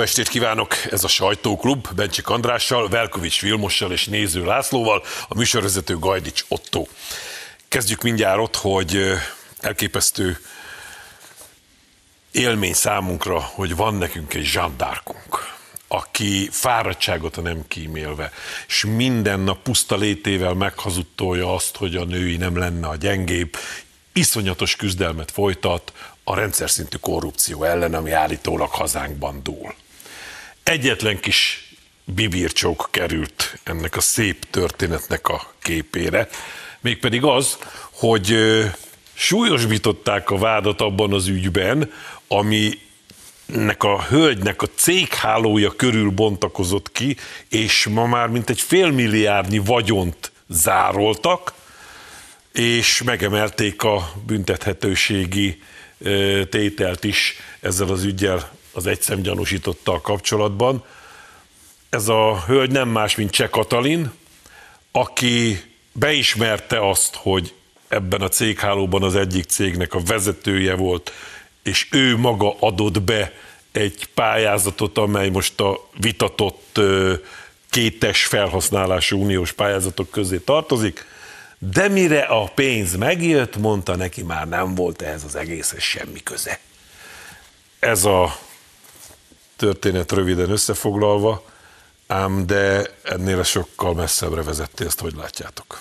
Jó estét kívánok! Ez a Sajtóklub Bencsik Andrással, Velkovics Vilmossal és Néző Lászlóval, a műsorvezető Gajdics Otto. Kezdjük mindjárt ott, hogy elképesztő élmény számunkra, hogy van nekünk egy zsandárkunk, aki fáradtságot nem kímélve, és minden nap puszta létével meghazudtolja azt, hogy a női nem lenne a gyengébb, iszonyatos küzdelmet folytat a rendszer szintű korrupció ellen, ami állítólag hazánkban dúl. Egyetlen kis bibircsók került ennek a szép történetnek a képére, mégpedig az, hogy súlyosbították a vádat abban az ügyben, ami nek a hölgynek a céghálója körül bontakozott ki, és ma már mint egy félmilliárdnyi vagyont zároltak, és megemelték a büntethetőségi tételt is ezzel az ügyel az egyszem gyanúsítottal kapcsolatban. Ez a hölgy nem más, mint Cseh Katalin, aki beismerte azt, hogy ebben a céghálóban az egyik cégnek a vezetője volt, és ő maga adott be egy pályázatot, amely most a vitatott kétes felhasználású uniós pályázatok közé tartozik, de mire a pénz megjött, mondta neki, már nem volt ehhez az egészhez semmi köze. Ez a történet röviden összefoglalva, ám de ennél sokkal messzebbre vezette ezt, hogy látjátok.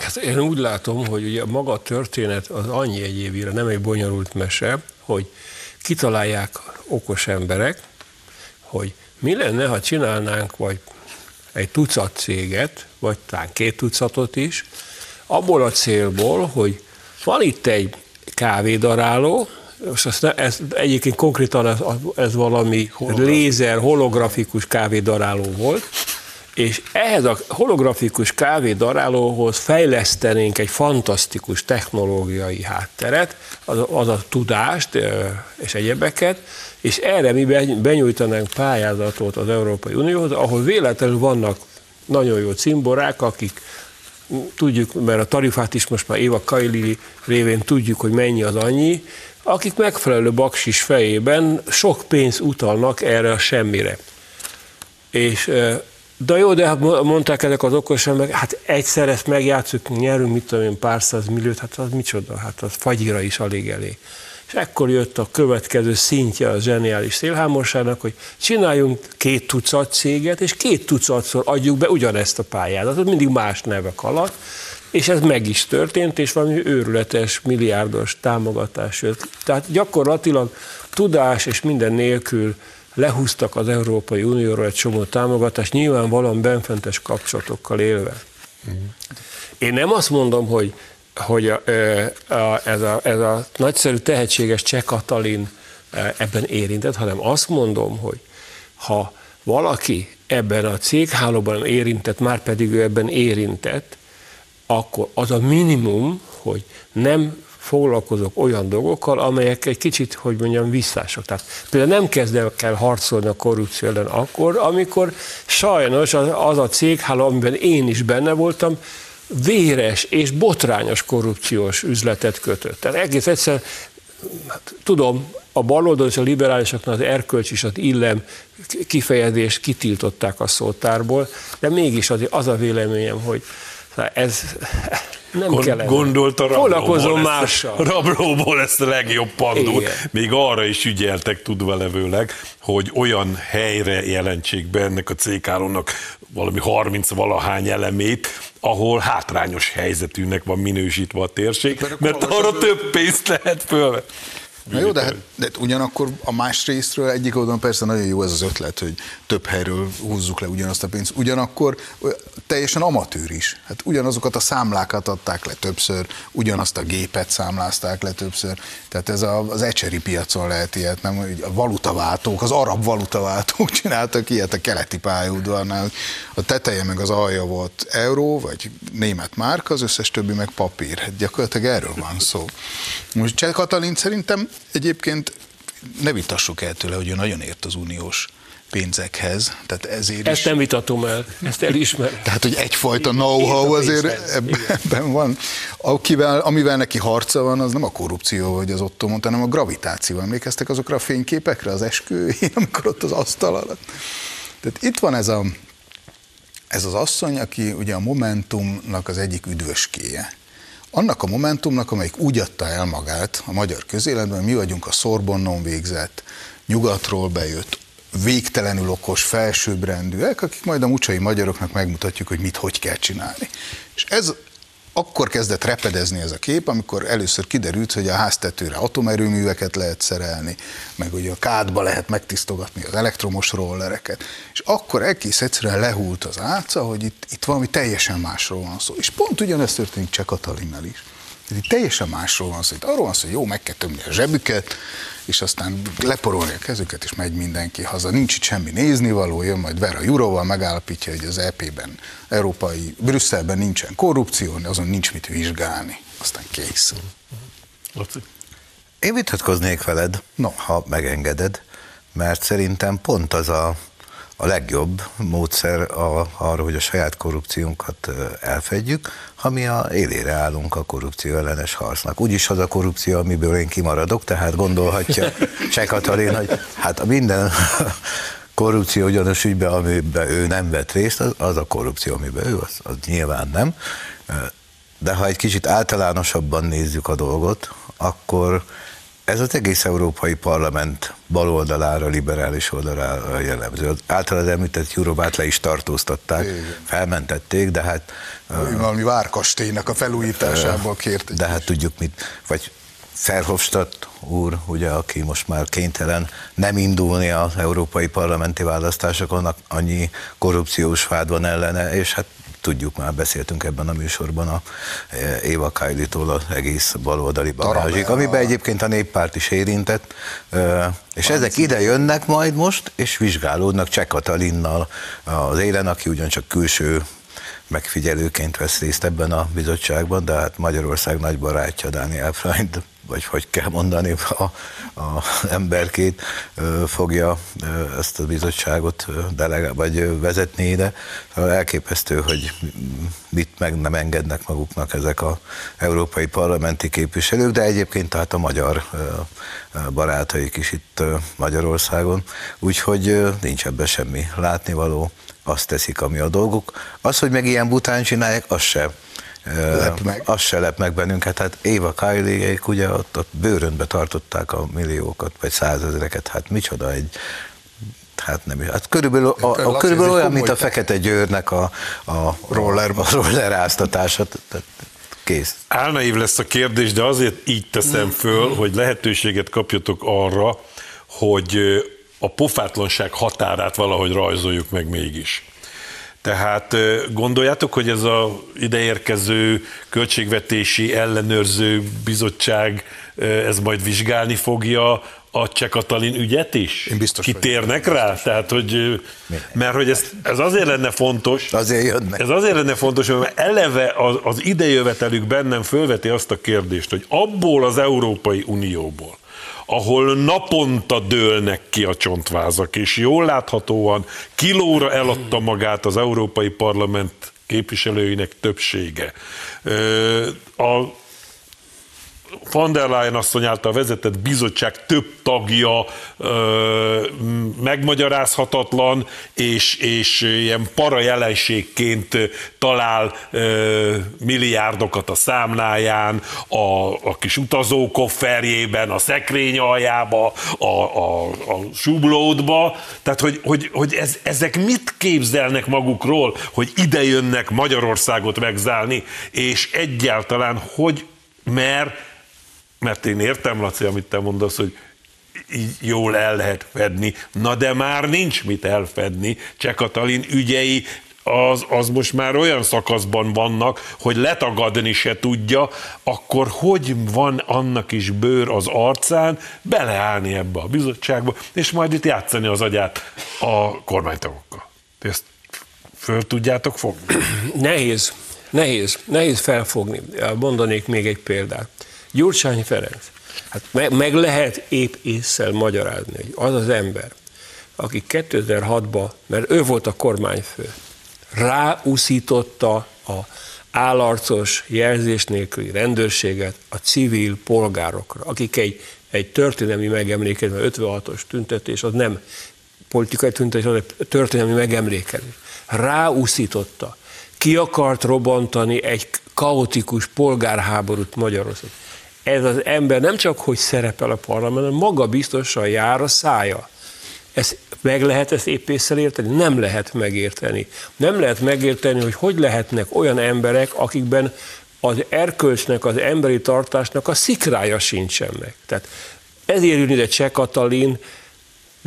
Hát én úgy látom, hogy ugye maga a történet az annyi egyébére nem egy bonyolult mese, hogy kitalálják okos emberek, hogy mi lenne, ha csinálnánk vagy egy tucat céget, vagy talán két tucatot is, abból a célból, hogy van itt egy kávédaráló, most ezt ne, ez egyébként konkrétan ez, ez valami lézer, holografikus kávédaráló volt, és ehhez a holografikus kávédarálóhoz fejlesztenénk egy fantasztikus technológiai hátteret, az, az a tudást és egyebeket, és erre mi benyújtanánk pályázatot az Európai Unióhoz, ahol véletlenül vannak nagyon jó cimborák, akik tudjuk, mert a tarifát is most már Éva Kaili révén tudjuk, hogy mennyi az annyi, akik megfelelő baksis fejében sok pénzt utalnak erre a semmire. És de jó, de hát mondták ezek az okos emberek, hát egyszer ezt megjátszuk, nyerünk, mit tudom én, pár száz milliót, hát az micsoda, hát az fagyira is alig elég. És ekkor jött a következő szintje a zseniális szélhámosságnak, hogy csináljunk két tucat céget, és két tucatszor adjuk be ugyanezt a pályázatot, mindig más nevek alatt, és ez meg is történt, és valami őrületes, milliárdos támogatás jött. Tehát gyakorlatilag tudás és minden nélkül lehúztak az Európai Unióról egy csomó támogatást, nyilvánvalóan benfentes kapcsolatokkal élve. Én nem azt mondom, hogy, hogy a, a, ez, a, ez a nagyszerű, tehetséges Cseh Katalin ebben érintett, hanem azt mondom, hogy ha valaki ebben a céghálóban érintett, már pedig ő ebben érintett, akkor az a minimum, hogy nem foglalkozok olyan dolgokkal, amelyek egy kicsit, hogy mondjam, visszások. Tehát például nem kezdek el harcolni a korrupció ellen akkor, amikor sajnos az, az a cégháló, amiben én is benne voltam, véres és botrányos korrupciós üzletet kötött. Tehát egész egyszer, hát, tudom, a baloldal és a liberálisoknak az erkölcs is az illem kifejezést kitiltották a szótárból, de mégis az, az a véleményem, hogy ez nem Gond, kellene. Gondolta rablóból, mással. Ezt, rablóból ezt a legjobb pandút. Még arra is ügyeltek tudva levőleg, hogy olyan helyre jelentsék be ennek a cékárónak valami 30 valahány elemét, ahol hátrányos helyzetűnek van minősítve a térség, mert arra több pénzt lehet fölvenni. Na jó, de, hát, de ugyanakkor a más részről egyik oldalon persze nagyon jó ez az ötlet, hogy több helyről húzzuk le ugyanazt a pénzt. Ugyanakkor teljesen amatőr is. Hát ugyanazokat a számlákat adták le többször, ugyanazt a gépet számlázták le többször. Tehát ez a, az ecseri piacon lehet ilyet, nem? A valutaváltók, az arab valutaváltók csináltak ilyet a keleti pályaudvarnál. A teteje meg az alja volt euró, vagy német márka, az összes többi meg papír. Hát gyakorlatilag erről van szó. Most Cseh Katalin szerintem egyébként ne vitassuk el tőle, hogy ő nagyon ért az uniós pénzekhez. Tehát ezért Ezt is, nem vitatom el, ezt elismerem. tehát, hogy egyfajta know-how azért ebben, ebben van. Akivel, amivel neki harca van, az nem a korrupció, vagy az Otto mondta, hanem a gravitáció. Emlékeztek azokra a fényképekre az esküvőjén, amikor ott az asztal alatt? Tehát itt van ez, a, ez az asszony, aki ugye a Momentumnak az egyik üdvöskéje. Annak a Momentumnak, amelyik úgy adta el magát a magyar közéletben, mi vagyunk a Sorbonnon végzett, nyugatról bejött, végtelenül okos, felsőbbrendűek, akik majd a mucsai magyaroknak megmutatjuk, hogy mit, hogy kell csinálni. És ez akkor kezdett repedezni ez a kép, amikor először kiderült, hogy a háztetőre atomerőműveket lehet szerelni, meg hogy a kádba lehet megtisztogatni az elektromos rollereket. És akkor egész egyszerűen lehult az áca, hogy itt, itt valami teljesen másról van szó. És pont ugyanezt történik Cseh Katalinnal is. Itt teljesen másról van szó. Itt arról van szó, hogy jó, meg kell tömni a zsebüket, és aztán leporolni a kezüket, és megy mindenki haza. Nincs itt semmi néznivaló, jön majd Vera Juroval, megállapítja, hogy az EP-ben, európai, Brüsszelben nincsen korrupció, azon nincs mit vizsgálni. Aztán kész. Laci? Én vitatkoznék veled, No. ha megengeded, mert szerintem pont az a, a legjobb módszer a, arra, hogy a saját korrupciónkat elfedjük, ha mi a élére állunk a korrupció ellenes harcnak. Úgyis az a korrupció, amiből én kimaradok, tehát gondolhatja Cseh Katalin, hogy hát a minden korrupció ugyanos ügyben, amiben ő nem vett részt, az, az a korrupció, amiben ő, az, az nyilván nem. De ha egy kicsit általánosabban nézzük a dolgot, akkor ez az egész Európai Parlament baloldalára, liberális oldalára jellemző. Általad említett Jurovát le is tartóztatták, Igen. felmentették, de hát Ő valami várkastélynak a felújításából kért de hát tudjuk mit, vagy Verhofstadt úr, ugye, aki most már kénytelen nem indulni az európai parlamenti választásokon, annyi korrupciós vád van ellene, és hát tudjuk, már beszéltünk ebben a műsorban a e, Éva Kajlitól az egész baloldali barázsig, amiben egyébként a néppárt is érintett, e, és ezek ide jönnek majd most, és vizsgálódnak Cseh Katalinnal az élen, aki ugyancsak külső megfigyelőként vesz részt ebben a bizottságban, de hát Magyarország nagy barátja Daniel Freund, vagy hogy kell mondani, a, a emberkét fogja ezt a bizottságot delegál, vagy vezetni ide. Elképesztő, hogy mit meg nem engednek maguknak ezek a európai parlamenti képviselők, de egyébként tehát a magyar barátaik is itt Magyarországon, úgyhogy nincs ebben semmi látnivaló azt teszik, ami a dolguk. Az, hogy meg ilyen bután csinálják, az se Lep meg. Az se lep meg bennünket. Hát Éva kylie ugye ott, ott bőrönbe tartották a milliókat, vagy százezreket. Hát micsoda egy Hát nem is. Hát körülbelül, a, a, Laci, körülbelül olyan, mint a Fekete Győrnek a, a roller, a roller áztatása. Tehát kész. Álnaív lesz a kérdés, de azért így teszem föl, hogy lehetőséget kapjatok arra, hogy a pofátlanság határát valahogy rajzoljuk meg mégis. Tehát gondoljátok, hogy ez a ideérkező költségvetési ellenőrző bizottság ez majd vizsgálni fogja a Cseh Katalin ügyet is? Én biztos vagyok. Kitérnek rá? Tehát, hogy, mert hogy ez, ez azért lenne fontos, Azért jönnek. ez azért lenne fontos, mert eleve az, az idejövetelük bennem fölveti azt a kérdést, hogy abból az Európai Unióból, ahol naponta dőlnek ki a csontvázak, és jól láthatóan kilóra eladta magát az Európai Parlament képviselőinek többsége. A van der Leyen asszony által vezetett bizottság több tagja ö, megmagyarázhatatlan, és, és ilyen para jelenségként talál ö, milliárdokat a számláján, a, a kis utazókofferjében, a szekrény aljába, a, a, a sublódba. Tehát, hogy, hogy, hogy ez, ezek mit képzelnek magukról, hogy ide jönnek Magyarországot megzálni, és egyáltalán hogy, mert mert én értem, Laci, amit te mondasz, hogy jól el lehet fedni, na de már nincs mit elfedni. Cseh Katalin ügyei az, az most már olyan szakaszban vannak, hogy letagadni se tudja, akkor hogy van annak is bőr az arcán beleállni ebbe a bizottságba, és majd itt játszani az agyát a kormánytagokkal. Ezt föl tudjátok fogni? Nehéz, nehéz, nehéz felfogni. Mondanék még egy példát. Gyurcsány Ferenc. Hát meg, meg lehet épp észszel magyarázni, hogy az az ember, aki 2006-ban, mert ő volt a kormányfő, ráúszította a állarcos, jelzés nélküli rendőrséget a civil polgárokra, akik egy, egy történelmi megemlékezés, 56-os tüntetés, az nem politikai tüntetés, az egy történelmi megemlékezés. Ráúszította. Ki akart robbantani egy kaotikus polgárháborút Magyarországon. Ez az ember nem csak, hogy szerepel a parlamentben, maga biztosan jár a szája. Ezt meg lehet ezt épésszel érteni? Nem lehet megérteni. Nem lehet megérteni, hogy hogy lehetnek olyan emberek, akikben az erkölcsnek, az emberi tartásnak a szikrája sincsen meg. Tehát ezért jön ide Cseh Katalin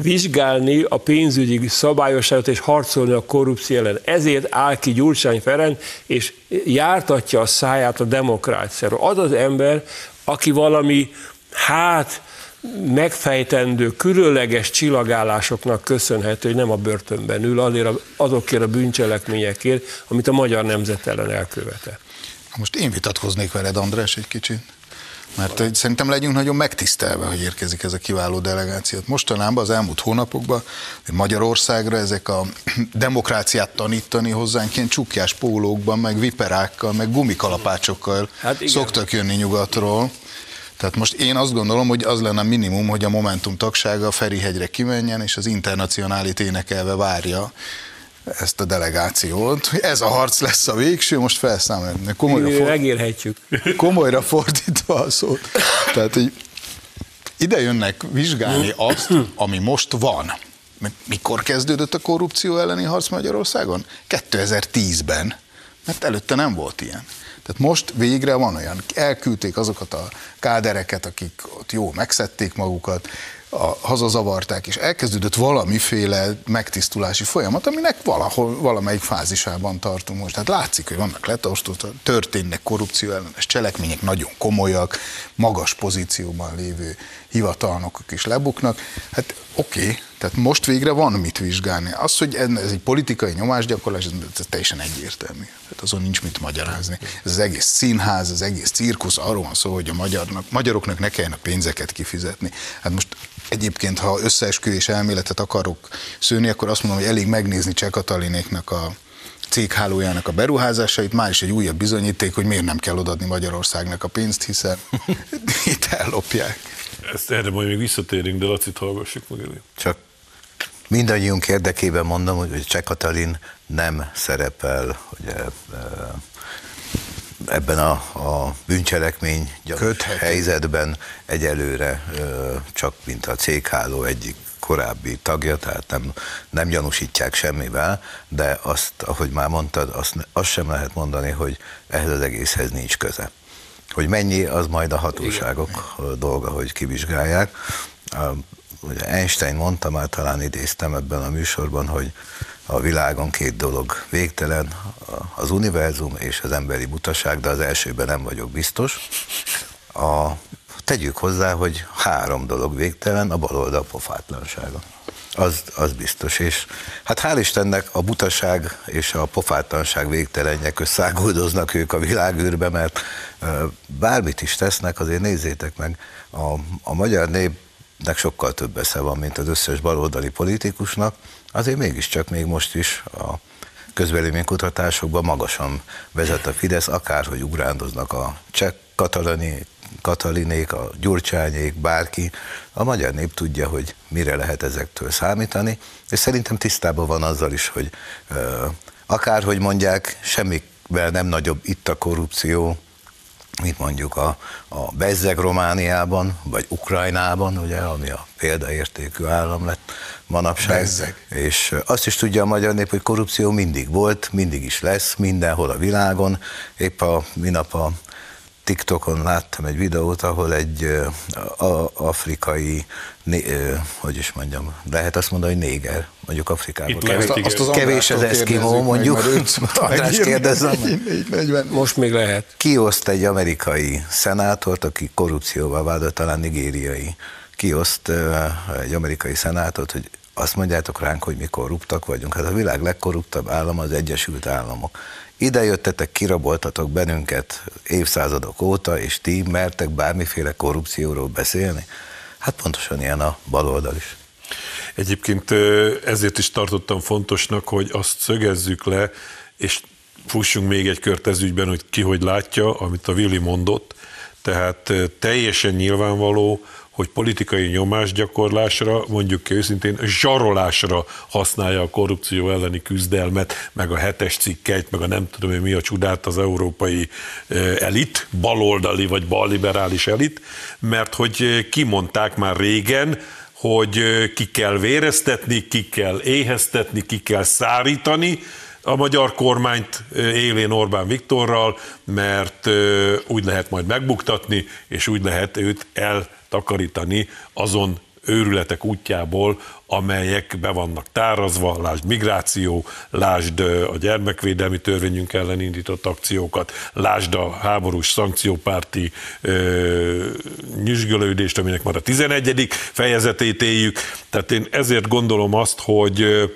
vizsgálni a pénzügyi szabályosságot és harcolni a korrupció ellen. Ezért áll ki Gyurcsány Ferenc, és jártatja a száját a demokráciáról. Az az ember, aki valami, hát megfejtendő, különleges csillagálásoknak köszönhető, hogy nem a börtönben ül, azért azokért a bűncselekményekért, amit a magyar nemzet ellen elkövetett. Most én vitatkoznék veled, András, egy kicsit. Mert hogy szerintem legyünk nagyon megtisztelve, hogy érkezik ez a kiváló delegáció. Mostanában az elmúlt hónapokban Magyarországra ezek a demokráciát tanítani hozzánk ilyen csukjás pólókban, meg viperákkal, meg gumikalapácsokkal hát szoktak jönni nyugatról. Tehát most én azt gondolom, hogy az lenne a minimum, hogy a Momentum tagsága a Ferihegyre kimenjen, és az internacionálit énekelve várja ezt a delegációt. Ez a harc lesz a végső, most felszámolni. Komolyra, for... Megérhetjük. komolyra fordítva a szót. Tehát, hogy ide jönnek vizsgálni azt, ami most van. Mikor kezdődött a korrupció elleni harc Magyarországon? 2010-ben. Mert előtte nem volt ilyen. Tehát most végre van olyan, elküldték azokat a kádereket, akik ott jó megszedték magukat, a, hazazavarták, és elkezdődött valamiféle megtisztulási folyamat, aminek valahol, valamelyik fázisában tartunk most. Tehát látszik, hogy vannak letostott, történnek korrupció ellenes cselekmények, nagyon komolyak, magas pozícióban lévő hivatalnokok is lebuknak. Hát oké, okay, tehát most végre van mit vizsgálni. Az, hogy ez egy politikai nyomásgyakorlás, ez teljesen egyértelmű. Tehát azon nincs mit magyarázni. Ez az egész színház, az egész cirkusz arról van szó, hogy a magyarnak, magyaroknak ne kelljen a pénzeket kifizetni. Hát most egyébként, ha összeesküvés elméletet akarok szőni, akkor azt mondom, hogy elég megnézni Cseh Katalinéknak a céghálójának a beruházásait, már is egy újabb bizonyíték, hogy miért nem kell odadni Magyarországnak a pénzt, hiszen itt ellopják. Ezt erre majd még visszatérünk, de Lacit hallgassuk meg elő. Csak mindannyiunk érdekében mondom, hogy Cseh Katalin nem szerepel ugye, ebben a, a bűncselekmény helyzetben egyelőre csak mint a cégháló egyik korábbi tagja, tehát nem, nem gyanúsítják semmivel, de azt, ahogy már mondtad, azt, azt sem lehet mondani, hogy ehhez az egészhez nincs köze. Hogy mennyi, az majd a hatóságok Igen. dolga, hogy kivizsgálják. Ugye Einstein mondta, már talán idéztem ebben a műsorban, hogy a világon két dolog végtelen, az univerzum és az emberi butaság, de az elsőben nem vagyok biztos. A, tegyük hozzá, hogy három dolog végtelen, a baloldal pofátlansága. Az, az biztos, és hát hál' Istennek a butaság és a pofátlanság végtelenje összáguldoznak ők a világűrbe, mert bármit is tesznek, azért nézzétek meg, a, a magyar népnek sokkal több esze van, mint az összes baloldali politikusnak, azért mégiscsak még most is a közvéleménykutatásokban magasan vezet a Fidesz, akárhogy ugrándoznak a cseh katalani, katalinék, a gyurcsányék, bárki, a magyar nép tudja, hogy mire lehet ezektől számítani, és szerintem tisztában van azzal is, hogy akárhogy mondják, semmivel nem nagyobb itt a korrupció, mint mondjuk a, a Bezzeg Romániában, vagy Ukrajnában, ugye, ami a példaértékű állam lett manapság. Bezzeg. És azt is tudja a magyar nép, hogy korrupció mindig volt, mindig is lesz, mindenhol a világon. Épp a minap a TikTokon láttam egy videót, ahol egy a, afrikai, né, hogy is mondjam, lehet azt mondani, hogy néger, mondjuk Afrikában. Kevés, azt, azt az kevés az eszkimó, mondjuk. András kérdezzem. Most még lehet. Kioszt egy amerikai szenátort, aki korrupcióval vádolt, talán nigériai. Kioszt egy amerikai szenátort, hogy azt mondjátok ránk, hogy mi korruptak vagyunk. Hát a világ legkorruptabb állama az Egyesült Államok. Ide jöttetek, kiraboltatok bennünket évszázadok óta, és ti mertek bármiféle korrupcióról beszélni? Hát pontosan ilyen a baloldal is. Egyébként ezért is tartottam fontosnak, hogy azt szögezzük le, és fussunk még egy kört ez ügyben, hogy ki hogy látja, amit a Willi mondott. Tehát teljesen nyilvánvaló, hogy politikai nyomásgyakorlásra, mondjuk ki őszintén, zsarolásra használja a korrupció elleni küzdelmet, meg a hetes cikkeit, meg a nem tudom hogy mi a csodát az európai elit, baloldali vagy balliberális elit, mert hogy kimondták már régen, hogy ki kell véreztetni, ki kell éheztetni, ki kell szárítani, a magyar kormányt élén Orbán Viktorral, mert úgy lehet majd megbuktatni, és úgy lehet őt eltakarítani azon őrületek útjából, amelyek be vannak tárazva, lásd migráció, lásd a gyermekvédelmi törvényünk ellen indított akciókat, lásd a háborús szankciópárti ö, nyüzsgölődést, aminek már a 11. fejezetét éljük. Tehát én ezért gondolom azt, hogy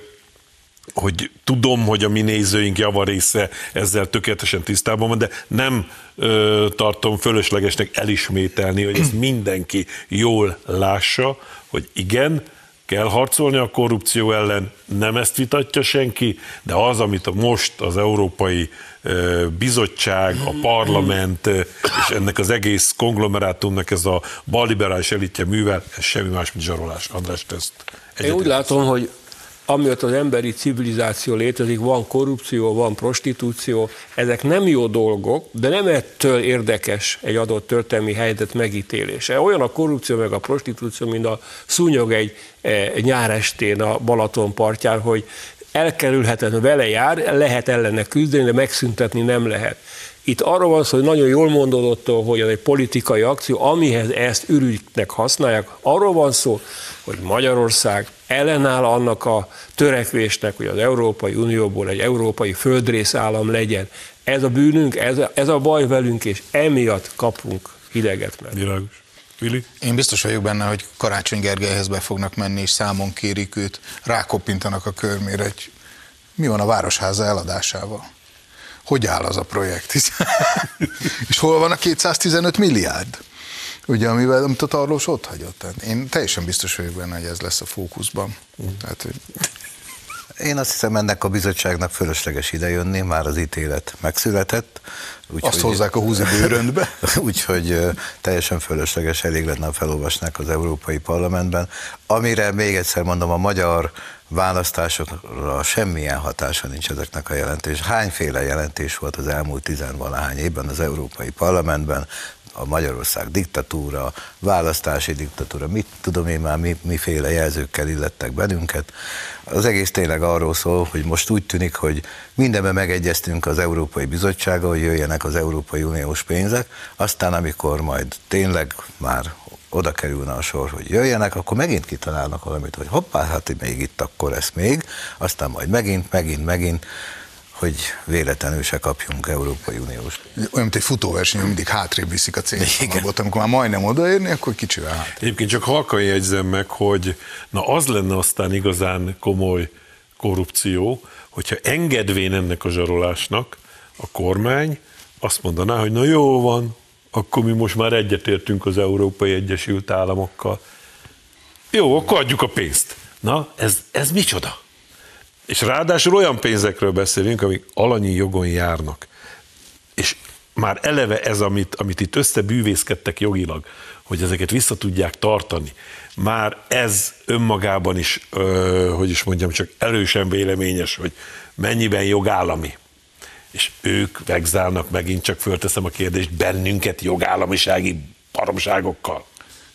hogy tudom, hogy a mi nézőink javarésze ezzel tökéletesen tisztában van, de nem ö, tartom fölöslegesnek elismételni, hogy ezt mindenki jól lássa, hogy igen, kell harcolni a korrupció ellen, nem ezt vitatja senki, de az, amit a most az Európai Bizottság, a parlament és ennek az egész konglomerátumnak ez a balliberális elitje művel, ez semmi más, mint zsarolás. András, ezt Én úgy látom, hogy amiatt az emberi civilizáció létezik, van korrupció, van prostitúció, ezek nem jó dolgok, de nem ettől érdekes egy adott történelmi helyzet megítélése. Olyan a korrupció meg a prostitúció, mint a szúnyog egy, egy nyárestén a Balaton partján, hogy elkerülhetetlen vele jár, lehet ellene küzdeni, de megszüntetni nem lehet. Itt arról van szó, hogy nagyon jól mondod hogy ez egy politikai akció, amihez ezt ürügynek használják. Arról van szó, hogy Magyarország ellenáll annak a törekvésnek, hogy az Európai Unióból egy európai földrész állam legyen. Ez a bűnünk, ez a, ez a baj velünk, és emiatt kapunk hideget meg. Világos. Vili? Én biztos vagyok benne, hogy Karácsony Gergelyhez be fognak menni, és számon kérik őt, rákoppintanak a körmére, hogy mi van a Városháza eladásával hogy áll az a projekt? és hol van a 215 milliárd? Ugye, amivel, amit a tarlós ott hagyott. Tehát én teljesen biztos vagyok benne, hogy ez lesz a fókuszban. Tehát, hogy... Én azt hiszem, ennek a bizottságnak fölösleges idejönni, már az ítélet megszületett. Úgy, azt hogy, hozzák a húzi bőröntbe. Úgyhogy teljesen fölösleges, elég lenne, felolvasnák az Európai Parlamentben. Amire még egyszer mondom, a magyar választásokra semmilyen hatása nincs ezeknek a jelentés. Hányféle jelentés volt az elmúlt tizenvalahány évben az Európai Parlamentben, a Magyarország diktatúra, választási diktatúra, mit tudom én már, mi, miféle jelzőkkel illettek bennünket. Az egész tényleg arról szól, hogy most úgy tűnik, hogy mindenben megegyeztünk az Európai Bizottsággal, hogy jöjjenek az Európai Uniós pénzek, aztán amikor majd tényleg már oda kerülne a sor, hogy jöjjenek, akkor megint kitalálnak valamit, hogy hoppá, hát még itt akkor lesz még, aztán majd megint, megint, megint, hogy véletlenül se kapjunk Európai Uniós. Olyan, mint egy futóverseny, mindig hátrébb viszik a célpontot, amikor már majdnem odaérni, akkor kicsivel hát. Egyébként csak halkan jegyzem meg, hogy na az lenne aztán igazán komoly korrupció, hogyha engedvén ennek a zsarolásnak a kormány azt mondaná, hogy na jó van, akkor mi most már egyetértünk az Európai Egyesült Államokkal. Jó, akkor adjuk a pénzt. Na, ez, ez micsoda? És ráadásul olyan pénzekről beszélünk, amik alanyi jogon járnak. És már eleve ez, amit, amit itt összebűvészkedtek jogilag, hogy ezeket vissza tudják tartani, már ez önmagában is, ö, hogy is mondjam, csak erősen véleményes, hogy mennyiben jogállami és ők vegzálnak megint, csak fölteszem a kérdést, bennünket jogállamisági paromságokkal.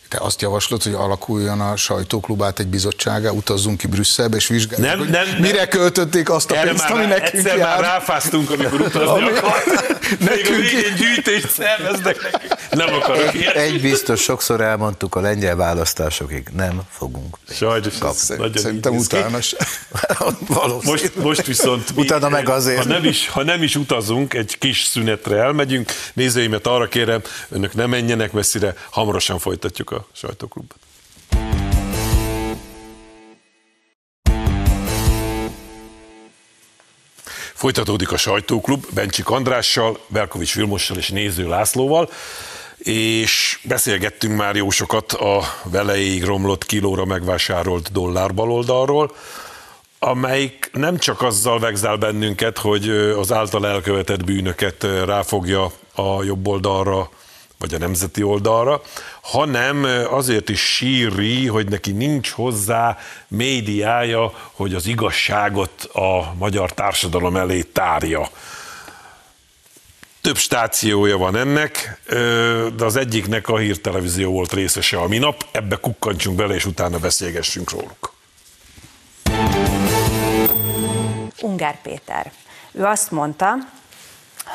Te azt javaslod, hogy alakuljon a sajtóklubát egy bizottsága, utazzunk ki Brüsszelbe, és vizsgáljuk, nem, hogy nem, mire nem. költötték azt a Erre pénzt, ami nekünk egyszer jár. már ráfáztunk, amikor utazni ami, akart. Nekünk végén gyűjtést szerveznek nekünk. Nem akarok ilyet. Egy biztos, sokszor elmondtuk a lengyel választásokig, nem fogunk Sajnos, nagyon Szerintem utána most, most viszont utána meg azért. Ha nem, is, ha nem is utazunk, egy kis szünetre elmegyünk, nézőimet arra kérem, önök nem menjenek messzire, hamarosan folytatjuk a a sajtóklubot. Folytatódik a sajtóklub Bencsik Andrással, Belkovics Vilmossal és Néző Lászlóval, és beszélgettünk már jó sokat a veleig romlott kilóra megvásárolt dollár baloldalról, amelyik nem csak azzal vegzál bennünket, hogy az által elkövetett bűnöket ráfogja a jobb oldalra, vagy a nemzeti oldalra, hanem azért is síri, hogy neki nincs hozzá médiája, hogy az igazságot a magyar társadalom elé tárja. Több stációja van ennek, de az egyiknek a hírtelevízió volt részese a minap, ebbe kukkantsunk bele, és utána beszélgessünk róluk. Ungár Péter. Ő azt mondta,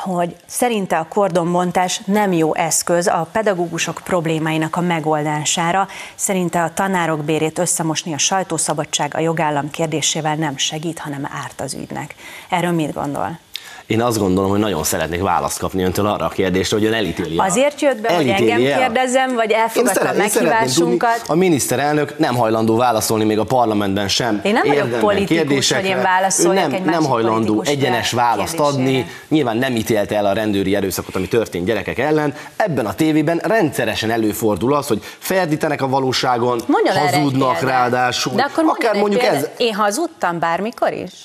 hogy szerinte a kordonbontás nem jó eszköz a pedagógusok problémáinak a megoldására, szerinte a tanárok bérét összemosni a sajtószabadság a jogállam kérdésével nem segít, hanem árt az ügynek. Erről mit gondol? Én azt gondolom, hogy nagyon szeretnék választ kapni öntől arra a kérdésre, hogy ön elítéli. Azért jött be, hogy engem el. kérdezzem, vagy elfogadta a meghívásunkat? a miniszterelnök nem hajlandó válaszolni még a parlamentben sem. Én nem vagyok politikus, hogy én válaszoljak nem, egy nem hajlandó egyenes választ adni, nyilván nem ítélte el a rendőri erőszakot, ami történt gyerekek ellen. Ebben a tévében rendszeresen előfordul az, hogy ferdítenek a valóságon, Mondjon hazudnak ráadásul. De akkor akár mondjuk ez... Én hazudtam bármikor is?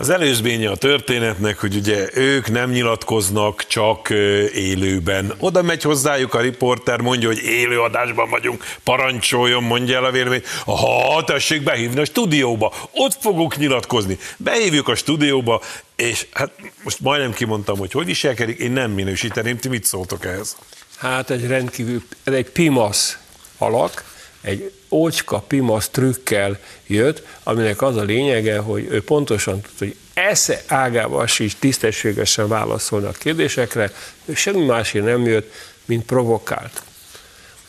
Az előzménye a történetnek, hogy ugye ők nem nyilatkoznak csak élőben. Oda megy hozzájuk a riporter, mondja, hogy élőadásban vagyunk, parancsoljon, mondja el a véleményt. Ha tessék behívni a stúdióba, ott fogok nyilatkozni. Behívjuk a stúdióba, és hát most majdnem kimondtam, hogy hogy viselkedik, én nem minősíteném, ti mit szóltok ehhez? Hát egy rendkívül, egy pimasz alak, egy ócska pimasz trükkel jött, aminek az a lényege, hogy ő pontosan tudta, hogy esze ágával is tisztességesen válaszolni a kérdésekre, ő semmi másért nem jött, mint provokált.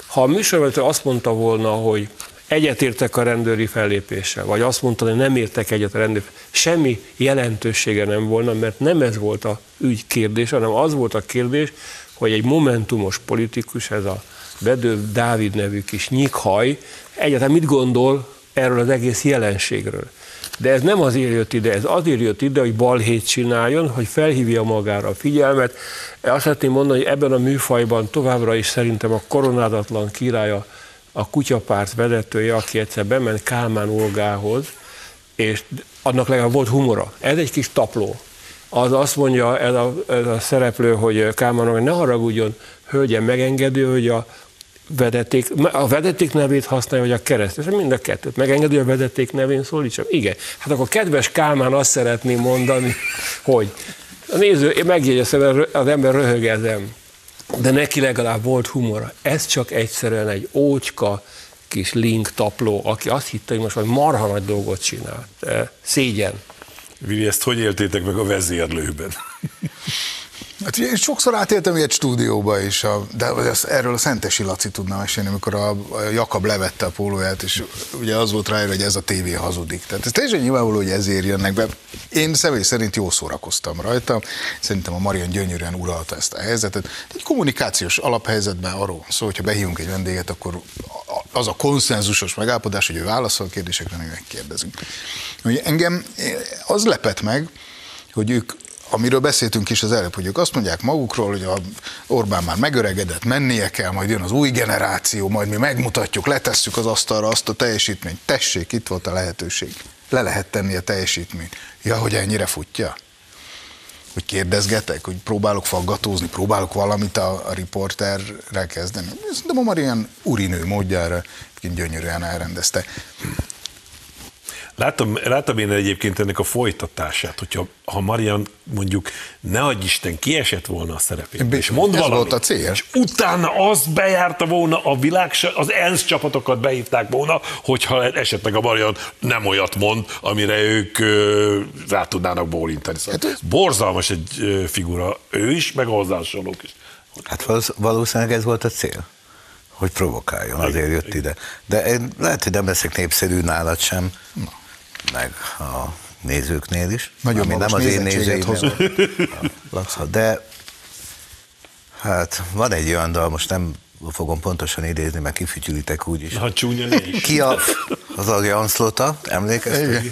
Ha a műsorvezető azt mondta volna, hogy egyetértek a rendőri fellépéssel, vagy azt mondta, hogy nem értek egyet a rendőri semmi jelentősége nem volna, mert nem ez volt a ügy kérdés, hanem az volt a kérdés, hogy egy momentumos politikus, ez a Bedő Dávid nevű kis nyikhaj, egyáltalán mit gondol erről az egész jelenségről. De ez nem azért jött ide, ez azért jött ide, hogy balhét csináljon, hogy felhívja magára a figyelmet. Azt szeretném mondani, hogy ebben a műfajban továbbra is szerintem a koronádatlan királya, a kutyapárt vezetője, aki egyszer bement Kálmán Olgához, és annak legalább volt humora. Ez egy kis tapló. Az azt mondja ez a, ez a szereplő, hogy Kálmán Olga, ne haragudjon, hölgyem megengedő, hogy a vedeték, a vedeték nevét használja, vagy a kereszt. Ez mind a kettőt. Megengedi a vedeték nevén szólítsam? Igen. Hát akkor kedves Kálmán azt szeretném mondani, hogy a néző, megjegyezem, az ember röhög ezen, de neki legalább volt humora. Ez csak egyszerűen egy ócska, kis link tapló, aki azt hitte, hogy most majd marha nagy dolgot csinál. Szégyen. Vili, ezt hogy éltétek meg a vezérlőben? Hát én sokszor átéltem ilyet stúdióba is, a, de az, erről a Szentesi Laci tudna mesélni, amikor a, a Jakab levette a pólóját, és ugye az volt rá, hogy ez a tévé hazudik. Tehát ez teljesen nyilvánvaló, hogy ezért jönnek be. Én személy szerint jó szórakoztam rajta, szerintem a Marian gyönyörűen uralta ezt a helyzetet. Egy kommunikációs alaphelyzetben arról szó, hogyha behívunk egy vendéget, akkor az a konszenzusos megállapodás, hogy ő válaszol a kérdésekre, mi megkérdezünk. Engem az lepett meg, hogy ők amiről beszéltünk is az előbb, hogy ők azt mondják magukról, hogy a Orbán már megöregedett, mennie kell, majd jön az új generáció, majd mi megmutatjuk, letesszük az asztalra azt a teljesítményt. Tessék, itt volt a lehetőség. Le lehet tenni a teljesítményt. Ja, hogy ennyire futja? Hogy kérdezgetek, hogy próbálok faggatózni, próbálok valamit a, a riporterrel kezdeni. De ma már ilyen urinő módjára gyönyörűen elrendezte. Látom, látom én egyébként ennek a folytatását, hogyha ha Marian mondjuk ne adj Isten kiesett volna a szerepét, és mond valamit, volt a cél. és utána azt bejárta volna a világ, az ENSZ csapatokat behívták volna, hogyha esetleg a Marian nem olyat mond, amire ők rá tudnának bólintani. Szóval hát, borzalmas egy figura ő is, meg a hozzásolók is. Hát valószínűleg ez volt a cél hogy provokáljon, azért jött ide. De én lehet, hogy nem leszek népszerű nálad sem. Na meg a nézőknél is. Nagyon ami nem az én nézőim, de hát van egy olyan dal, most nem fogom pontosan idézni, mert kifütyülitek úgyis. Ha csúnya is. Ki a, az a Janszlota, emlékeztek?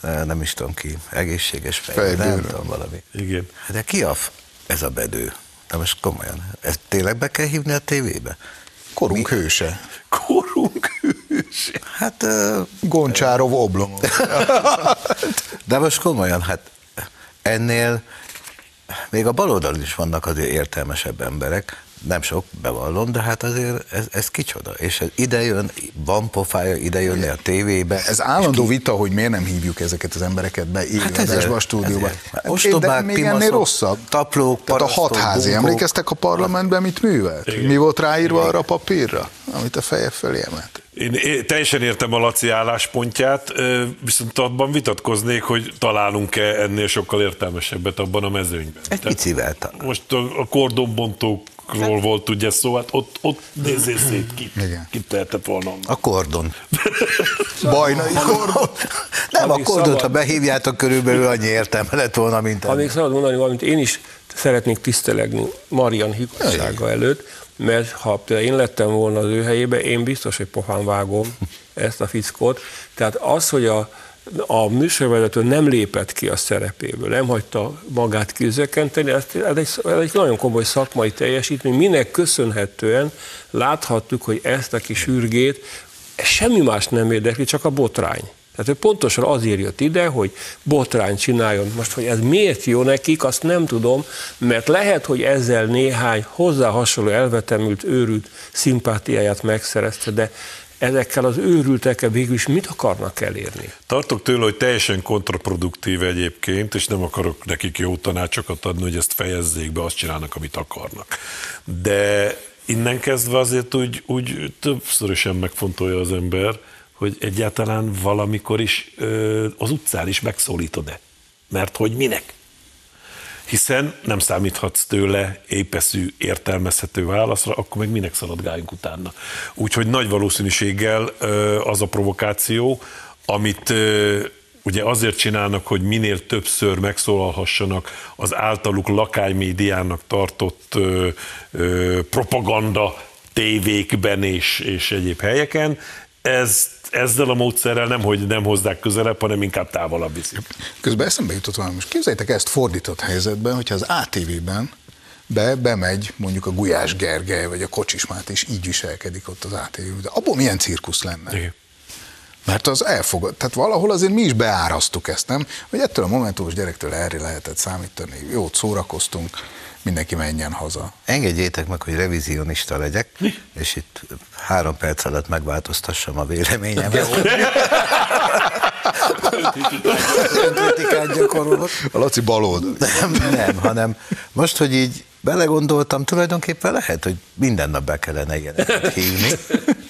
Nem is tudom ki, egészséges fej, nem tudom valami. Igen. De ki a ez a bedő. De most komolyan, ezt tényleg be kell hívni a tévébe? Korunk Mi? hőse. Korunk. Hát uh, Goncsárov Oblomov. De most komolyan, hát ennél még a baloldalon is vannak azért értelmesebb emberek, nem sok, bevallom, de hát azért ez, ez kicsoda. És ez ide jön, van pofája ide jönni a tévébe. Ez állandó ki... vita, hogy miért nem hívjuk ezeket az embereket be élőadásba, a stúdióba. Hát Ostobák, még ennél rosszabb. Taplók, Tehát a hatházi, bunkók. emlékeztek a parlamentben, mit művelt? Igen. Mi volt ráírva Igen. arra a papírra, amit a feje felé emelt? Én, teljesen értem a Laci álláspontját, viszont abban vitatkoznék, hogy találunk-e ennél sokkal értelmesebbet abban a mezőnyben. Egy picivel Most a, a kordonbontók ról volt ugye szó, hát ott, ott nézzél szét, ki, ki tehetett volna. A kordon. Bajnai kordon. Nem, a kordont, ha behívjátok, körülbelül annyi értelme lett volna, mint Ha még szabad mondani valamit, én is szeretnék tisztelegni Marian higgadsága előtt, mert ha én lettem volna az ő helyébe, én biztos, hogy pofán vágom ezt a fickót. Tehát az, hogy a, a műsorvezető nem lépett ki a szerepéből, nem hagyta magát kizökkenteni, ez, ez, egy, ez egy nagyon komoly szakmai teljesítmény, minek köszönhetően láthattuk, hogy ezt a kis ürgét semmi más nem érdekli, csak a botrány. Tehát ő pontosan azért jött ide, hogy botrány csináljon. Most, hogy ez miért jó nekik, azt nem tudom, mert lehet, hogy ezzel néhány hozzá hasonló elvetemült, őrült szimpátiáját megszerezte, de ezekkel az őrültekkel végül is mit akarnak elérni? Tartok tőle, hogy teljesen kontraproduktív egyébként, és nem akarok nekik jó tanácsokat adni, hogy ezt fejezzék be, azt csinálnak, amit akarnak. De innen kezdve azért úgy, úgy többszörösen megfontolja az ember, hogy egyáltalán valamikor is ö, az utcán is megszólítod-e. Mert hogy minek? Hiszen nem számíthatsz tőle épeszű, értelmezhető válaszra, akkor meg minek szaladgáljunk utána. Úgyhogy nagy valószínűséggel az a provokáció, amit ugye azért csinálnak, hogy minél többször megszólalhassanak az általuk lakánymédiának tartott propaganda tévékben és, és egyéb helyeken, ez ezzel a módszerrel nem, hogy nem hozzák közelebb, hanem inkább távolabb viszik. Közben eszembe jutott valami. Most képzeljétek ezt fordított helyzetben, hogyha az ATV-ben be, bemegy mondjuk a Gulyás Gergely, vagy a Kocsismát, és így viselkedik ott az ATV. De abból milyen cirkusz lenne? Igen. Mert az elfogad. Tehát valahol azért mi is beárasztuk ezt, nem? Hogy ettől a momentumos gyerektől erre lehetett számítani. Jót szórakoztunk, mindenki menjen haza. Engedjétek meg, hogy revizionista legyek, Mi? és itt három perc alatt megváltoztassam a véleményemet. Kritikát gyakorolok. A Laci balold. Nem, nem, hanem most, hogy így belegondoltam, tulajdonképpen lehet, hogy minden nap be kellene ilyeneket hívni,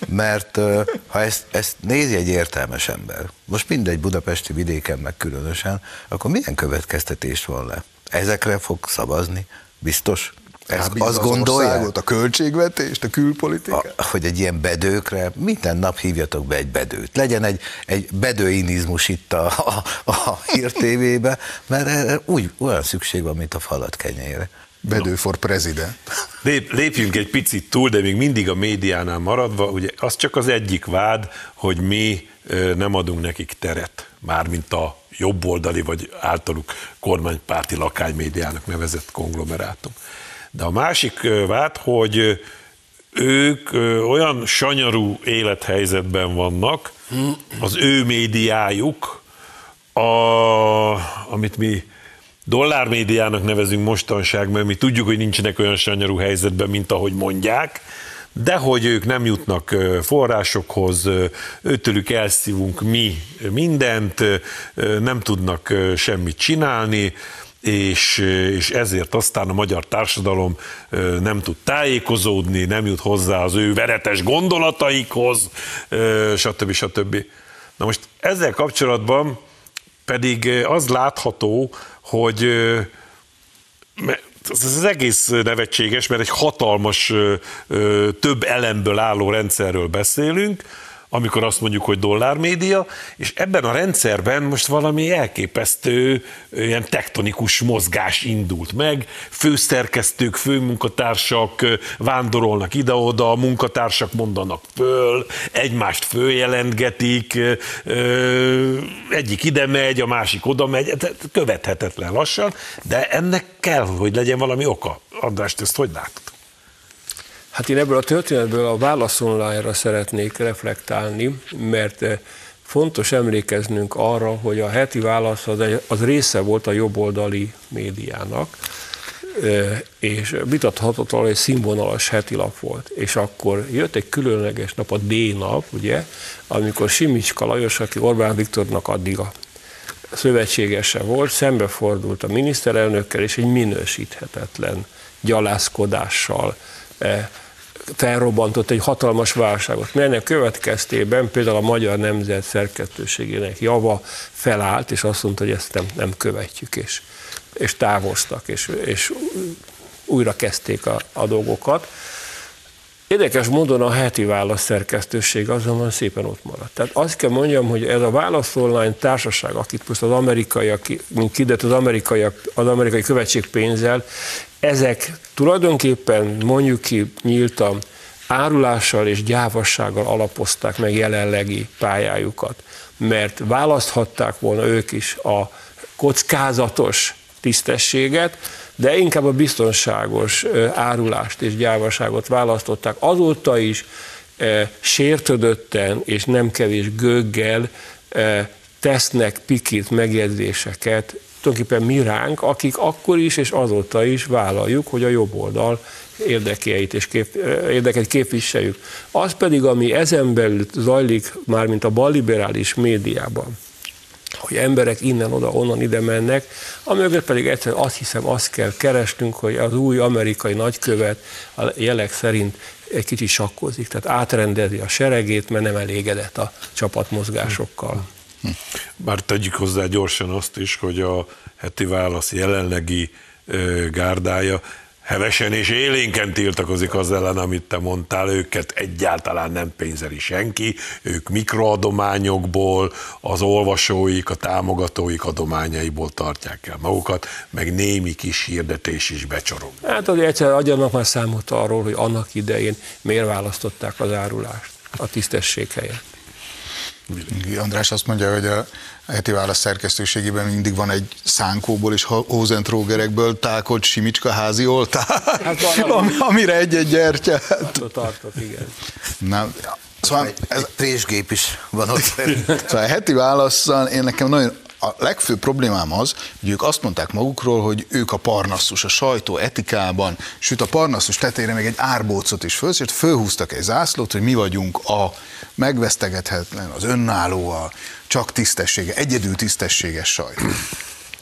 mert ha ezt, ezt nézi egy értelmes ember, most mindegy budapesti vidéken meg különösen, akkor milyen következtetést van le? Ezekre fog szavazni? Biztos? Ez, azt gondolja? a költségvetést, a külpolitikát? A, hogy egy ilyen bedőkre minden nap hívjatok be egy bedőt. Legyen egy, egy bedőinizmus itt a, a, a hírtévébe, mert úgy olyan szükség van, mint a falat kenyére. Bedő for president. Lép, lépjünk egy picit túl, de még mindig a médiánál maradva, ugye az csak az egyik vád, hogy mi nem adunk nekik teret, mármint a jobboldali vagy általuk kormánypárti lakánymédiának nevezett konglomerátum. De a másik vád, hogy ők olyan sanyarú élethelyzetben vannak, az ő médiájuk, a, amit mi dollármédiának nevezünk mostanság, mert mi tudjuk, hogy nincsenek olyan sanyarú helyzetben, mint ahogy mondják, de hogy ők nem jutnak forrásokhoz, őtőlük elszívunk mi mindent, nem tudnak semmit csinálni, és, és ezért aztán a magyar társadalom nem tud tájékozódni, nem jut hozzá az ő veretes gondolataikhoz, stb. stb. Na most ezzel kapcsolatban pedig az látható, hogy ez az egész nevetséges, mert egy hatalmas, több elemből álló rendszerről beszélünk, amikor azt mondjuk, hogy dollármédia, és ebben a rendszerben most valami elképesztő ilyen tektonikus mozgás indult meg, főszerkesztők, főmunkatársak vándorolnak ide-oda, munkatársak mondanak föl, egymást följelentgetik, egyik ide megy, a másik oda megy, követhetetlen lassan, de ennek kell, hogy legyen valami oka. András, ezt hogy látod? Hát én ebből a történetből a válaszonlájára szeretnék reflektálni, mert eh, fontos emlékeznünk arra, hogy a heti válasz az, az része volt a jobboldali médiának, eh, és vitathatatlan egy színvonalas heti lap volt. És akkor jött egy különleges nap, a D-nap, ugye, amikor Simicska Lajos, aki Orbán Viktornak addig a szövetségese volt, szembefordult a miniszterelnökkel, és egy minősíthetetlen gyalászkodással eh, felrobbantott egy hatalmas válságot, melynek következtében például a Magyar Nemzet szerkesztőségének java felállt, és azt mondta, hogy ezt nem, nem követjük, és, és távoztak, és, és újra kezdték a, a dolgokat. Érdekes módon a heti válasz szerkesztőség azonban szépen ott maradt. Tehát azt kell mondjam, hogy ez a válasz online társaság, akit most az amerikaiak, mint kidet az amerikaiak, az amerikai követség pénzzel, ezek tulajdonképpen mondjuk ki nyíltan árulással és gyávassággal alapozták meg jelenlegi pályájukat, mert választhatták volna ők is a kockázatos tisztességet, de inkább a biztonságos árulást és gyávaságot választották. Azóta is sértődötten és nem kevés göggel tesznek pikit megjegyzéseket tulajdonképpen mi ránk, akik akkor is és azóta is vállaljuk, hogy a jobb oldal érdekeit és kép, érdeket képviseljük. Az pedig, ami ezen belül zajlik, már mint a balliberális médiában, hogy emberek innen-oda, onnan ide mennek, amögött pedig egyszerűen azt hiszem, azt kell keresnünk, hogy az új amerikai nagykövet a jelek szerint egy kicsit sakkozik, tehát átrendezi a seregét, mert nem elégedett a csapatmozgásokkal. Bár tegyük hozzá gyorsan azt is, hogy a heti válasz jelenlegi gárdája hevesen és élénken tiltakozik az ellen, amit te mondtál, őket egyáltalán nem pénzeli senki, ők mikroadományokból, az olvasóik, a támogatóik adományaiból tartják el magukat, meg némi kis hirdetés is becsorog. Hát azért egyszer adjanak már számot arról, hogy annak idején miért választották az árulást a tisztesség helyett. András azt mondja, hogy a heti válasz szerkesztőségében mindig van egy szánkóból és hózentrógerekből tákolt simicska házi oltár, hát van, amire egy-egy gyertya. Tartott, igen. Na, Szóval ez présgép is van ott. szóval a heti válaszsal én nekem nagyon a legfőbb problémám az, hogy ők azt mondták magukról, hogy ők a parnasszus, a sajtó etikában, sőt a parnasszus tetejére még egy árbócot is föl, és fölhúztak egy zászlót, hogy mi vagyunk a megvesztegethetlen, az önálló, a csak tisztessége, egyedül tisztességes sajtó.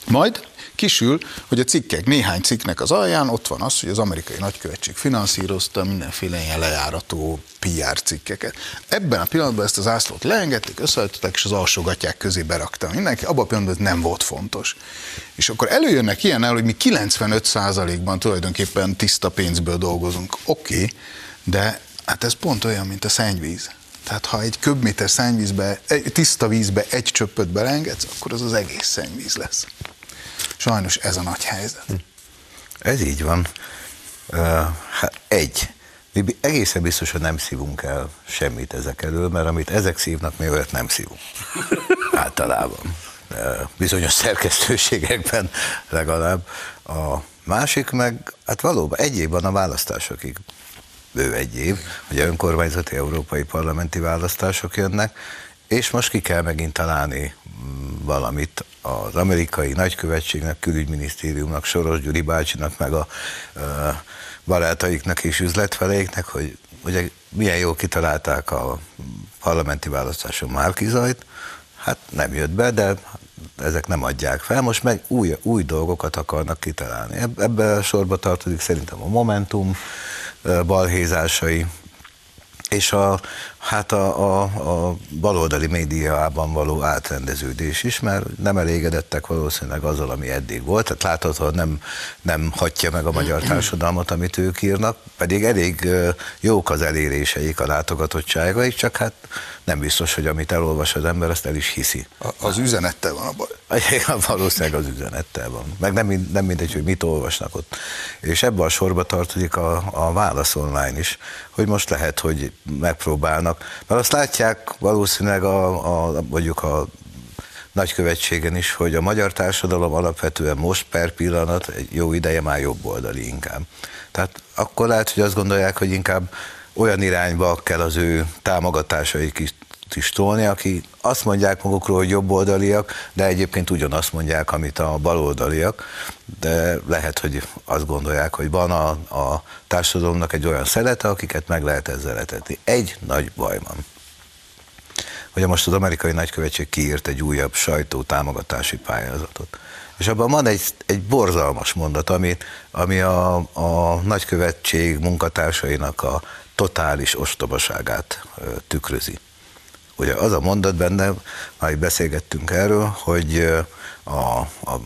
Majd kisül, hogy a cikkek, néhány cikknek az alján ott van az, hogy az amerikai nagykövetség finanszírozta mindenféle ilyen lejárató PR cikkeket. Ebben a pillanatban ezt az ászlót leengedték, összeállították, és az alsógatják közé berakta mindenki. Abban a pillanatban ez nem volt fontos. És akkor előjönnek ilyen el, hogy mi 95%-ban tulajdonképpen tiszta pénzből dolgozunk. Oké, okay, de hát ez pont olyan, mint a szennyvíz. Tehát ha egy köbméter szennyvízbe, tiszta vízbe egy csöppöt belengedsz, akkor az az egész szennyvíz lesz. Sajnos ez a nagy helyzet. Ez így van. Hát egy. Mi egészen biztos, hogy nem szívunk el semmit ezek elől, mert amit ezek szívnak, mi olyat nem szívunk. Általában. Bizonyos szerkesztőségekben legalább. A másik meg, hát valóban egy évben a választásokig bő egy év, hogy a önkormányzati európai parlamenti választások jönnek, és most ki kell megint találni valamit az amerikai nagykövetségnek, külügyminisztériumnak, Soros Gyuri bácsinak, meg a barátaiknak és üzletfeleiknek, hogy ugye milyen jó kitalálták a parlamenti választáson Márkizajt, hát nem jött be, de ezek nem adják fel, most meg új, új dolgokat akarnak kitalálni. Ebbe a sorba tartozik szerintem a Momentum balhézásai, és a, Hát a, a, a baloldali médiában való átrendeződés is, mert nem elégedettek valószínűleg azzal, ami eddig volt. Tehát láthatóan nem, nem hagyja meg a magyar társadalmat, amit ők írnak, pedig elég jók az eléréseik, a látogatottságaik, csak hát nem biztos, hogy amit elolvas az ember, azt el is hiszi. A, az üzenettel van a baj. Valószínűleg az üzenettel van. Meg nem, nem mindegy, hogy mit olvasnak ott. És ebben a sorba tartozik a, a válasz online is, hogy most lehet, hogy megpróbálnak. Mert azt látják valószínűleg a, a mondjuk a nagykövetségen is, hogy a magyar társadalom alapvetően most per pillanat, egy jó ideje már jobb oldali inkább. Tehát akkor lehet, hogy azt gondolják, hogy inkább olyan irányba kell az ő támogatásaik is, is tolni, aki azt mondják magukról, hogy jobboldaliak, de egyébként ugyanazt mondják, amit a baloldaliak, de lehet, hogy azt gondolják, hogy van a, a társadalomnak egy olyan szelete, akiket meg lehet ezzel letetni. Egy nagy baj van. Hogy most az amerikai nagykövetség kiírt egy újabb sajtó támogatási pályázatot. És abban van egy, egy borzalmas mondat, ami, ami a, a nagykövetség munkatársainak a totális ostobaságát tükrözi. Ugye az a mondat benne, már beszélgettünk erről, hogy a, a,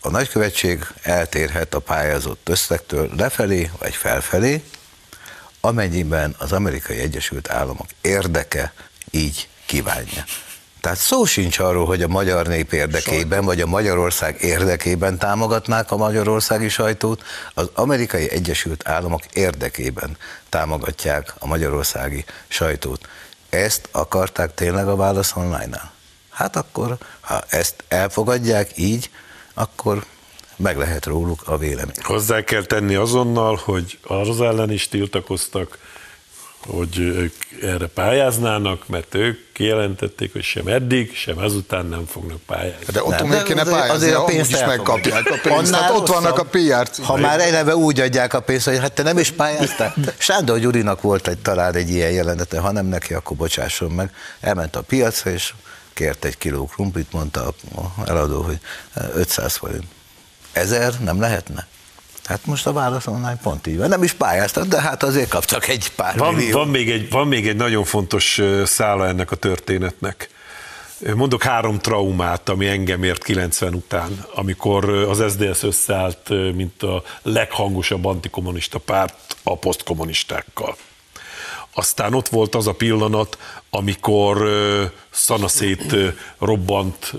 a nagykövetség eltérhet a pályázott összegtől lefelé vagy felfelé, amennyiben az amerikai Egyesült Államok érdeke így kívánja. Tehát szó sincs arról, hogy a magyar nép érdekében, vagy a Magyarország érdekében támogatnák a magyarországi sajtót, az amerikai Egyesült Államok érdekében támogatják a magyarországi sajtót. Ezt akarták tényleg a válasz online-nál? Hát akkor, ha ezt elfogadják így, akkor meg lehet róluk a vélemény. Hozzá kell tenni azonnal, hogy az ellen is tiltakoztak, hogy ők erre pályáznának, mert ők kijelentették, hogy sem eddig, sem ezután nem fognak pályázni. De ott miért kéne pályázni? Azért a pénzt is megkapják a pénzt, hát ott vannak a PR Ha már eleve úgy adják a pénzt, hogy hát te nem is pályáztál. Sándor Gyurinak volt egy, talán egy ilyen jelenete, ha nem neki, akkor bocsásson meg. Elment a piacra, és kért egy kiló krumplit, mondta a eladó, hogy 500 forint. Ezer nem lehetne? Hát most a válasz online pont így van. Nem is pályáztak, de hát azért kaptak egy pár van, millió. Van még, egy, van még egy nagyon fontos szála ennek a történetnek. Mondok három traumát, ami engem ért 90 után, amikor az SDS összeállt, mint a leghangosabb antikommunista párt a posztkommunistákkal. Aztán ott volt az a pillanat, amikor szanaszét robbant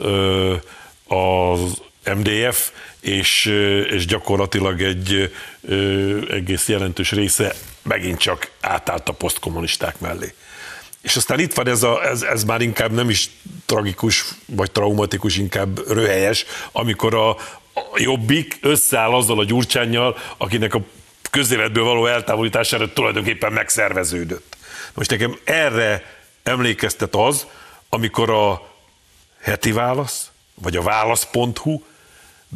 az MDF, és, és gyakorlatilag egy egész jelentős része megint csak átállt a posztkommunisták mellé. És aztán itt van ez, a, ez, ez már inkább nem is tragikus, vagy traumatikus, inkább röhelyes, amikor a, a jobbik összeáll azzal a gyurcsányjal, akinek a közéletből való eltávolítására tulajdonképpen megszerveződött. Most nekem erre emlékeztet az, amikor a heti válasz, vagy a válasz.hu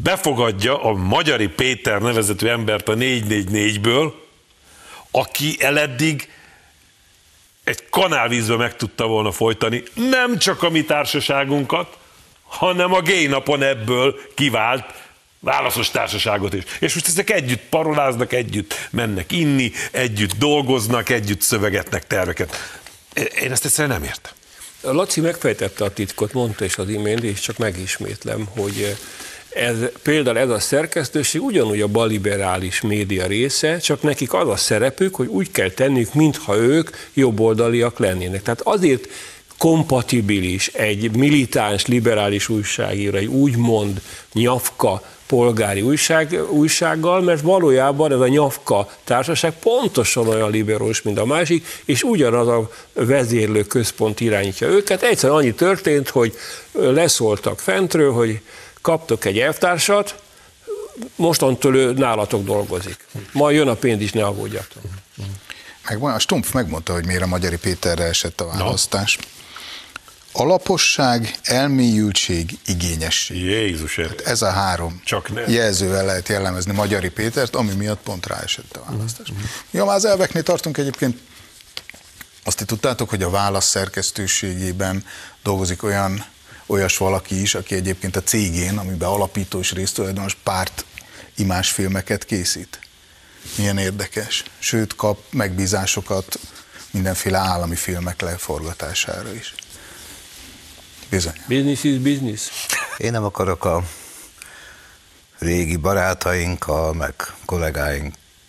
befogadja a Magyari Péter nevezetű embert a 444-ből, aki eleddig egy kanálvízbe meg tudta volna folytani nem csak a mi társaságunkat, hanem a gay napon ebből kivált válaszos társaságot is. És most ezek együtt paroláznak, együtt mennek inni, együtt dolgoznak, együtt szövegetnek terveket. Én ezt egyszerűen nem értem. Laci megfejtette a titkot, mondta is az imént, és csak megismétlem, hogy ez, például ez a szerkesztőség ugyanúgy a baliberális média része, csak nekik az a szerepük, hogy úgy kell tenniük, mintha ők jobboldaliak lennének. Tehát azért kompatibilis egy militáns, liberális újságíró, egy úgymond nyafka polgári újság, újsággal, mert valójában ez a nyafka társaság pontosan olyan liberális, mint a másik, és ugyanaz a vezérlő központ irányítja őket. Egyszerűen annyi történt, hogy leszóltak fentről, hogy kaptok egy elvtársat, mostantól ő nálatok dolgozik. Majd jön a pénz is, ne aggódjatok. Meg a Stumpf megmondta, hogy miért a Magyari Péterre esett a választás. No. Alaposság, elmélyültség, igényesség. Jézus hát ez a három Csak ne. jelzővel lehet jellemezni Magyari Pétert, ami miatt pont ráesett a választás. Mm-hmm. Ja, már az elveknél tartunk egyébként, azt ti tudtátok, hogy a válasz szerkesztőségében dolgozik olyan olyas valaki is, aki egyébként a cégén, amiben alapító és résztulajdonos párt imásfilmeket készít. Milyen érdekes. Sőt, kap megbízásokat mindenféle állami filmek leforgatására is. Bizony. Business is business. Én nem akarok a régi barátainkkal, meg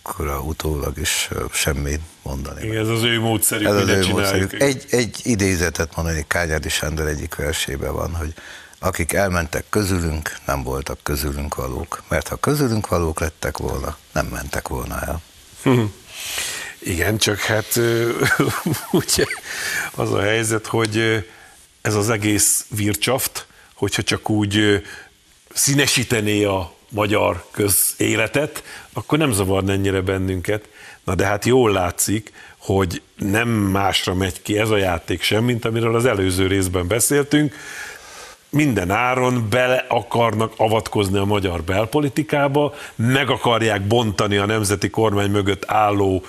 kollégáinkra utólag is semmit mondani. Igen, ez az ő módszerük, ez az ő módszerük. Egy, egy idézetet mondani, Kányádi Sándor egyik versében van, hogy akik elmentek közülünk, nem voltak közülünk valók, mert ha közülünk valók lettek volna, nem mentek volna el. Igen, csak hát ugye az a helyzet, hogy ez az egész vircsaft, hogyha csak úgy színesítené a magyar közéletet, akkor nem zavarna ennyire bennünket. Na de hát jól látszik, hogy nem másra megy ki ez a játék sem, mint amiről az előző részben beszéltünk. Minden áron bele akarnak avatkozni a magyar belpolitikába, meg akarják bontani a nemzeti kormány mögött álló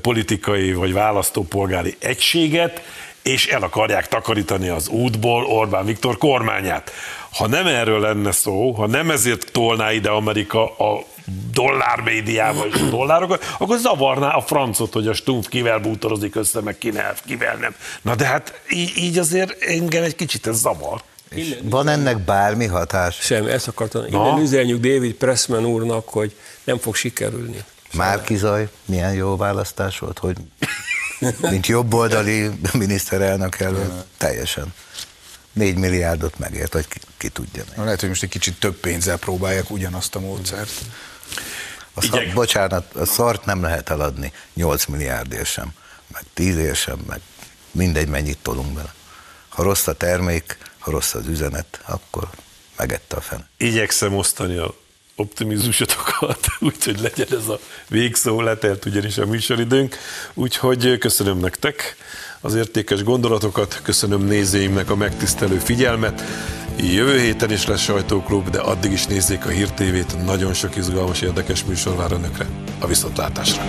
politikai vagy választópolgári egységet, és el akarják takarítani az útból Orbán Viktor kormányát. Ha nem erről lenne szó, ha nem ezért tolná ide Amerika a dollármédiával és a dollárokat, akkor zavarná a francot, hogy a Stumpf kivel bútorozik össze, meg kivel, kivel nem. Na de hát így, így azért engem egy kicsit ez zavar. És van ennek bármi hatás? Sem, ezt akartam. Innen üzenjük David Pressman úrnak, hogy nem fog sikerülni. Márki Zaj, milyen jó választás volt, hogy mint jobboldali miniszterelnök előtt, teljesen. 4 milliárdot megért, vagy ki, ki tudja meg. Lehet, hogy most egy kicsit több pénzzel próbálják ugyanazt a módszert. A szart, bocsánat, a szart nem lehet eladni 8 milliárdért sem, meg 10 ér sem, meg mindegy, mennyit tolunk bele. Ha rossz a termék, ha rossz az üzenet, akkor megette a fene. Igyekszem osztani a optimizmusotokat, úgyhogy legyen ez a végszó, letelt ugyanis a műsoridőnk, úgyhogy köszönöm nektek az értékes gondolatokat, köszönöm nézőimnek a megtisztelő figyelmet, Jövő héten is lesz sajtóklub, de addig is nézzék a Hír TV-t, nagyon sok izgalmas, érdekes műsor vár önökre. A viszontlátásra!